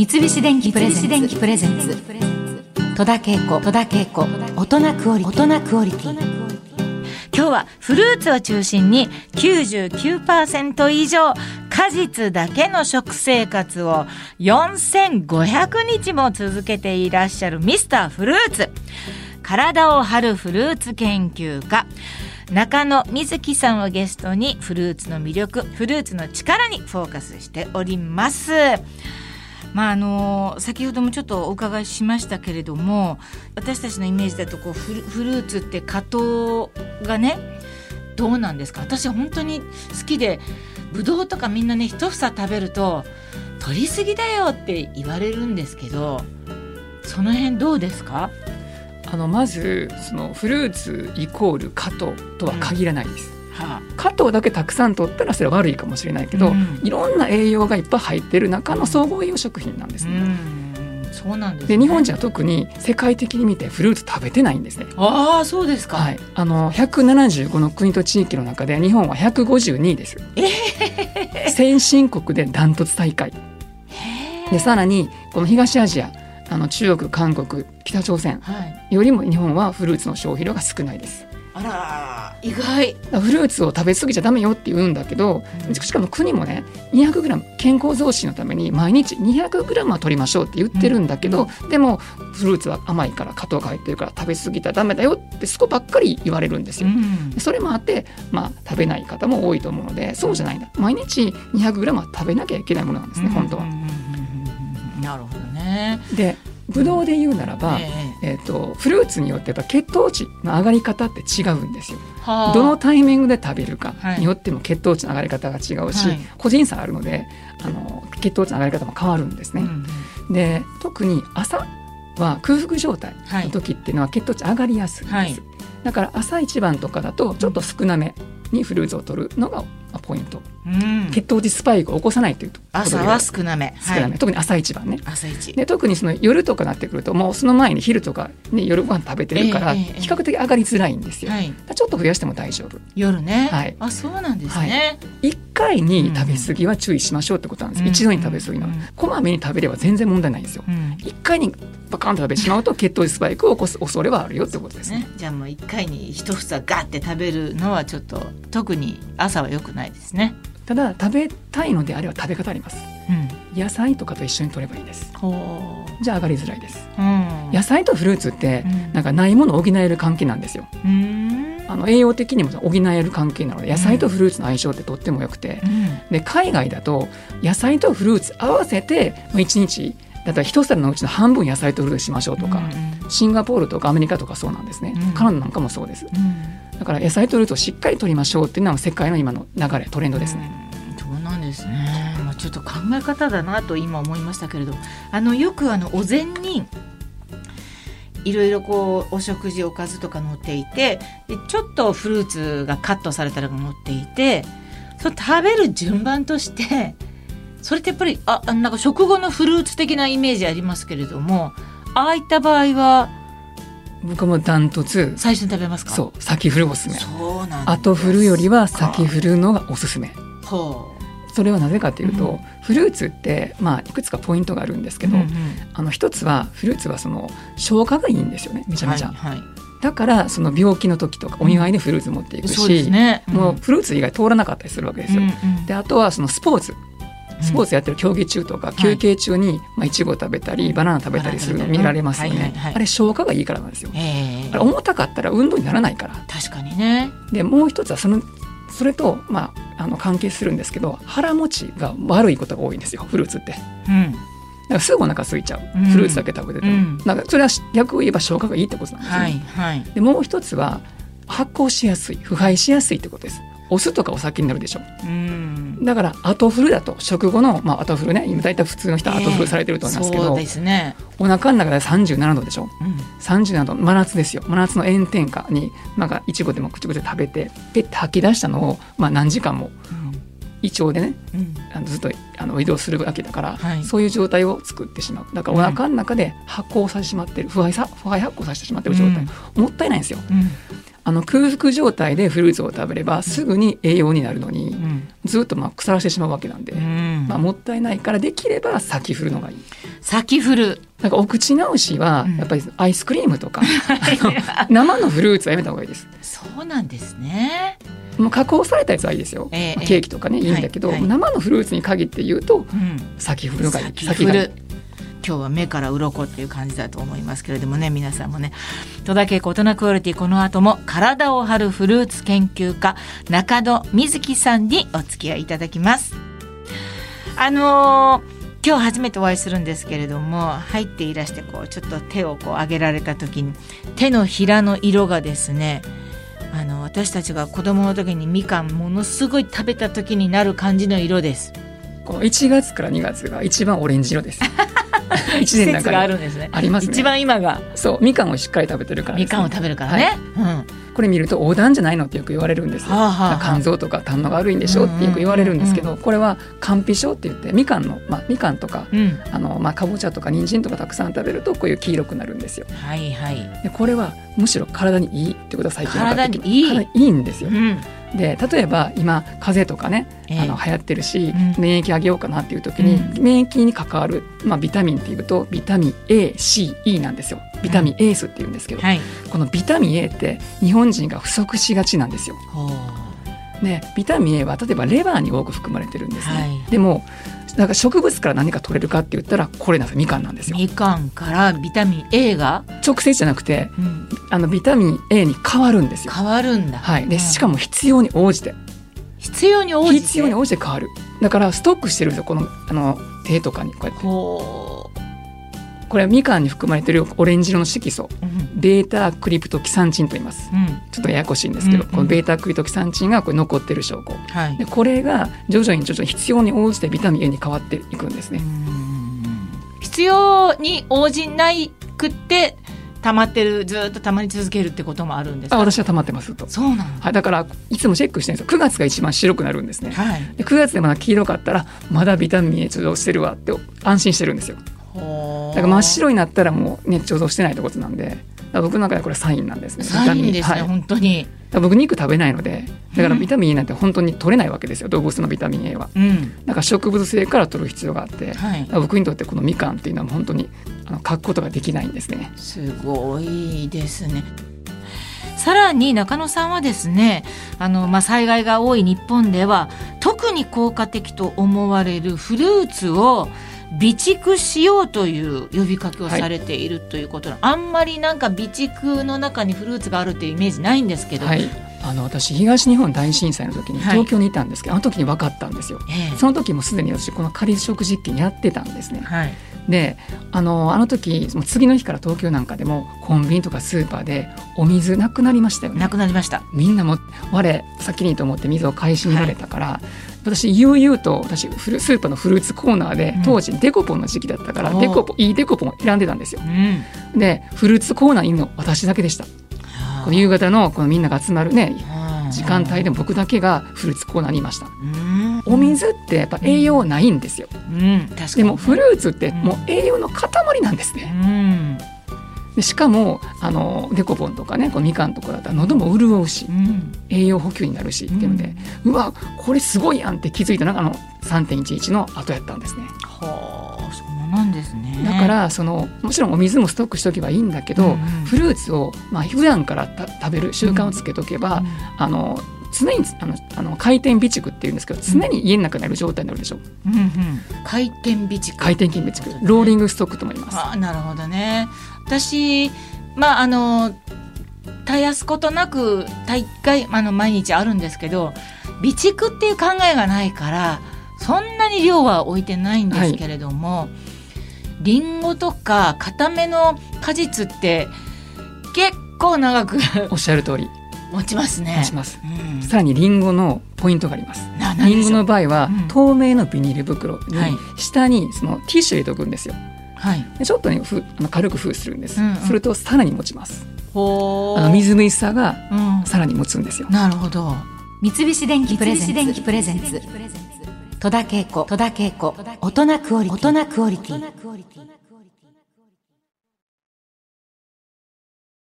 三菱電機プレゼンツ。戸田恵子戸田恵子大人クオリティ今日はフルーツを中心に99%以上果実だけの食生活を4500日も続けていらっしゃるミスターフルーツ。体を張るフルーツ研究家。中野瑞希さんをゲストにフルーツの魅力フルーツの力にフォーカスしております。まああの先ほどもちょっとお伺いしましたけれども私たちのイメージだとこうフルフルーツって果糖がねどうなんですか？私は本当に好きでぶどうとかみんなね一房食べると取りすぎだよって言われるんですけどその辺どうですか？あのまずそのフルーツイコール加糖とは限らないです。は加糖だけたくさん取ったらそれは悪いかもしれないけど、うん。いろんな栄養がいっぱい入ってる中の総合栄養食品なんですうね。ん。そうなんです、ね、で日本人は特に世界的に見てフルーツ食べてないんですね。ああそうですか、はい、あの175の国と地域の中で日本は152位です。先進国でダントツ大会。でさらにこの東アジアあの中国韓国北朝鮮はい、よりも日本はフルーツの消費量が少ないです。あら。意外。フルーツを食べ過ぎちゃダメよって言うんだけど、うん。しかも国もね 200g 健康増進のために毎日 200g は取りましょうって言ってるんだけど、でもフルーツは甘いから果糖が入ってるから食べ過ぎたらダメだよってそこばっかり言われるんですよ。ん。それもあって、まあ、食べない方も多いと思うのでそうじゃないんだ。毎日 200g は食べなきゃいけないものなんですね、本当は。うん。うん。うん。うん。うん。なるほどね。でブドウで言うならば、ええー、とフルーツによってやっぱ血糖値の上がり方って違うんですよ。どのタイミングで食べるかはい。によっても血糖値の上がり方が違うし、はい。個人差あるのであの血糖値の上がり方も変わるんですね。うんうんで特に朝は空腹状態の時っていうのは血糖値上がりやすいんです。はい。だから朝一番とかだとちょっと少なめにフルーツを取るのがまあポイント。うん。血糖値スパイクを起こさないというと朝は少なめ少なめ、はい。特に朝一番ね。朝一。で特にその夜とかなってくるともうその前に昼とかに夜ご飯食べてるからええええ比較的上がりづらいんですよ。はい。だからちょっと増やしても大丈夫。夜ね、はい。あそうなんですね、1回に食べ過ぎは注意しましょうってことなんです、うん。一度に食べ過ぎの、うん。こまめに食べれば全然問題ないんですよ。うん。1回にバカンと食べてしまうと血糖値スパイクを起こす恐れはあるよってことですね。ね、じゃあもう一回に一房ガッて食べるのはちょっと特に朝は良くないですね。ただ食べたいのであれば食べ方あります。うん、野菜とかと一緒に取ればいいです。ほじゃあ上がりづらいです。う、うん、野菜とフルーツってうん。なんかないものを補える関係なんですよ。うんあの栄養的にも補える関係なので野菜とフルーツの相性ってとっても良くて。うん。で海外だと野菜とフルーツ合わせて1日だったら一皿のうちの半分野菜とフルーツしましょうとか、シンガポールとかアメリカとかそうなんですね、うん。カナダなんかもそうです。うん。だから野菜とフルーツをしっかり取りましょうっていうのが世界の今の流れトレンドですね、うん。そうなんですね。まあちょっと考え方だなと今思いましたけれど、あのよくあのお膳にいろいろこうお食事おかずとか載っていて、でちょっとフルーツがカットされたのが載っていて、その食べる順番として。それってやっぱりああなんか食後のフルーツ的なイメージありますけれどもああいった場合は僕もダントツ最初に食べますか？そう先フルおすすめ。そうなん後フルよりは先フルのがおすすめ。ほそれはなぜかというと、うん。フルーツってまあいくつかポイントがあるんですけど、うんうん。あの一つはフルーツはその消化がいいんですよねめちゃめちゃ、はいはい。だからその病気の時とかお見舞いでフルーツ持っていくし、そうですね、もうフルーツ以外通らなかったりするわけですよ、うんうん。であとはそのスポーツ。スポーツやってる競技中とか休憩中に、まあ、いちご食べたりバナナ食べたりするの見られますよね。はいあれ消化がいいからなんですよ。ええ。あれ重たかったら運動にならないから。確かにね。でもう一つはそのそれと、まあ、あの関係するんですけど腹持ちが悪いことが多いんですよフルーツって。だかうん。らすぐお腹空いちゃう、うん。フルーツだけ食べてても、うん。なんかそれは逆を言えば消化がいいってことなんですよね、はいはい。でもう一つは発酵しやすい腐敗しやすいってことですお酢とかお酒になるでしょ。うん。だから後フルだと食後の、まあ、後フルね。今大体普通の人は後フルされてると思いますけど、そうですね。お腹の中で37度でしょ。うん。37度。真夏ですよ。真夏の炎天下になんかいちごでも口々で食べてペッて吐き出したのを、まあ、何時間も。胃腸でねうん。あのずっとあの移動するわけだから、はい。そういう状態を作ってしまう。だからお腹の中で発酵させてしまってる。腐敗さ腐敗発酵させてしまってる状態、もったいないんですよ。うん。あの空腹状態でフルーツを食べればすぐに栄養になるのにうん。ずっとまあ腐らせてしまうわけなんで、うん。まあ、もったいないからできれば先振るのがいい。先フルなんかお口直しはうん。やっぱりアイスクリームとか、あの生のフルーツはやめた方がいいです。そうなんですね。もう加工されたやつはいいですよ、ええケーキとかねいいんだけど、はいはい。生のフルーツに限って言うとうん。先フルがいい。先先がいいフル今日は目から鱗っていう感じだと思いますけれどもね皆さんもね。戸田恵子大人クオリティこの後も体を張るフルーツ研究家中戸瑞希さんにお付き合いいただきます。あのー今日初めてお会いするんですけれども入っていらしてこうちょっと手をこう上げられた時に手のひらの色がですねあの私たちが子供の時にみかんものすごい食べた時になる感じの色です。この1月から2月が一番オレンジ色です。一年の中でるんですね。ありますね一番今がそうみかんをしっかり食べてるからね、みかんを食べるからね。うん。これ見ると横断じゃないのってよく言われるんですよ、はあはあはあ肝臓とか胆のが悪いんでしょってよく言われるんですけど、うんこれは肝皮症って言ってみかんの、まあ、みかんとかうん。あの、まあ、かぼちゃとか人参とかたくさん食べるとこういう黄色くなるんですよはいはい。でこれはむしろ体にいいってことは最近分かってき体にいい体にいいんですようん。で例えば今風邪とかね、ええあの流行ってるし、うん免疫上げようかなっていう時に、う免疫に関わる、まあ、ビタミンっていうとビタミン ACE なんですよビタミンエースっていうんですけど、はい。このビタミン A って日本人が不足しがちなんですよ。ほう。でビタミン A は例えばレバーに多く含まれてるんですね。はいでもだから植物から何か取れるかって言ったらこれなんですよみかんなんですよ。みかんからビタミン A が、直接じゃなくてうん、あのビタミン A に変わるんですよ。変わるんだ。はい、でうんしかも必要に応じて必要に応じて？必要に応じて変わるだからストックしてるんですよこのあの手とかにこうやってほこれはみかんに含まれてるオレンジ色の色素う。うん。ベータクリプトキサンチンと言います。うん。ちょっとややこしいんですけど、うんうんこのベータクリプトキサンチンがこれ残ってる証拠。はい。で。これが徐々に徐々に必要に応じてビタミン A に変わっていくんですね。うん。必要に応じないくって溜まってるずっと溜まり続けるってこともあるんですか？あ私は溜まってますと、そうなのはい、だからいつもチェックしてるんですよ。9月が一番白くなるんですね。はい。で9月でまだ黄色かったらまだビタミン A 貯蔵してるわって安心してるんですよだから真っ白になったらもうね貯蔵してないってことなんで。僕の中でこれサインなんですね。サインですね、はい、本当に。ら僕肉食べないのでだからビタミン A なんて本当に取れないわけですよ動物のビタミン A は。うん。だから植物性から取る必要があって。はい。僕にとってこのみかんっていうのは本当にあの書くことができないんですね。すごいですね。さらに中野さんはですねあの、まあ、災害が多い日本では特に効果的と思われるフルーツを備蓄しようという呼びかけをされているということの、あんまりなんか備蓄の中にフルーツがあるっていうイメージないんですけど、はい。あの私東日本大震災の時にはい。東京にいたんですけど、あの時に分かったんですよ。ええ。その時もすでに私この仮食実験やってたんですね。はいであのあの時もう次の日から東京なんかでもコンビニとかスーパーでお水なくなりましたよね。なくなりました。みんなも我先にと思って水を買い占められたから、私悠々と私フルスーパーのフルーツコーナーでうん。当時デコポンの時期だったから、デコポンいいデコポンを選んでたんですよ。うん。でフルーツコーナーにいるの私だけでした。この夕方のこのみんなが集まるね時間帯でも僕だけがフルーツコーナーにいました。うんお水ってやっぱ栄養ないんですよ。うん。確かにでもフルーツってもう栄養の塊なんですうねん。でしかもあのデコポンとかねこうみかんとかだったら喉も潤うしうん。栄養補給になるしっていうので、うわこれすごいやんって気づいたのがあの3.11の後やったんですね。はあそうなんですね。だからそのもちろんお水もストックしておけばいいんだけど、うんうん。フルーツをまあ普段からた食べる習慣をつけとけば、あの常にあのあの回転備蓄っていうんですけど常に家の中にある状態になるでしょ。ううんうん、回転備蓄。回転金備蓄。ローリングストックとも言います。あなるほどね。私まああの絶やすことなく大会あの毎日あるんですけど備蓄っていう考えがないからそんなに量は置いてないんですけれども、りんごとか固めの果実って結構長くおっしゃる通り。持ちますね。します。うんさらにリンゴのポイントがあります。リンゴの場合は、うん。透明のビニール袋にはい。下にそのティッシュ入れておくんですよ。はい。でちょっとねふあの軽く封するんです、うんうん。するとさらに持ちます。ほあのみずみずしさがうん。さらに持つんですよ。なるほど。三菱電機プレゼンツ。プレゼンツ。戸田恵子。戸田恵子。大人クオリティ。大人クオリティ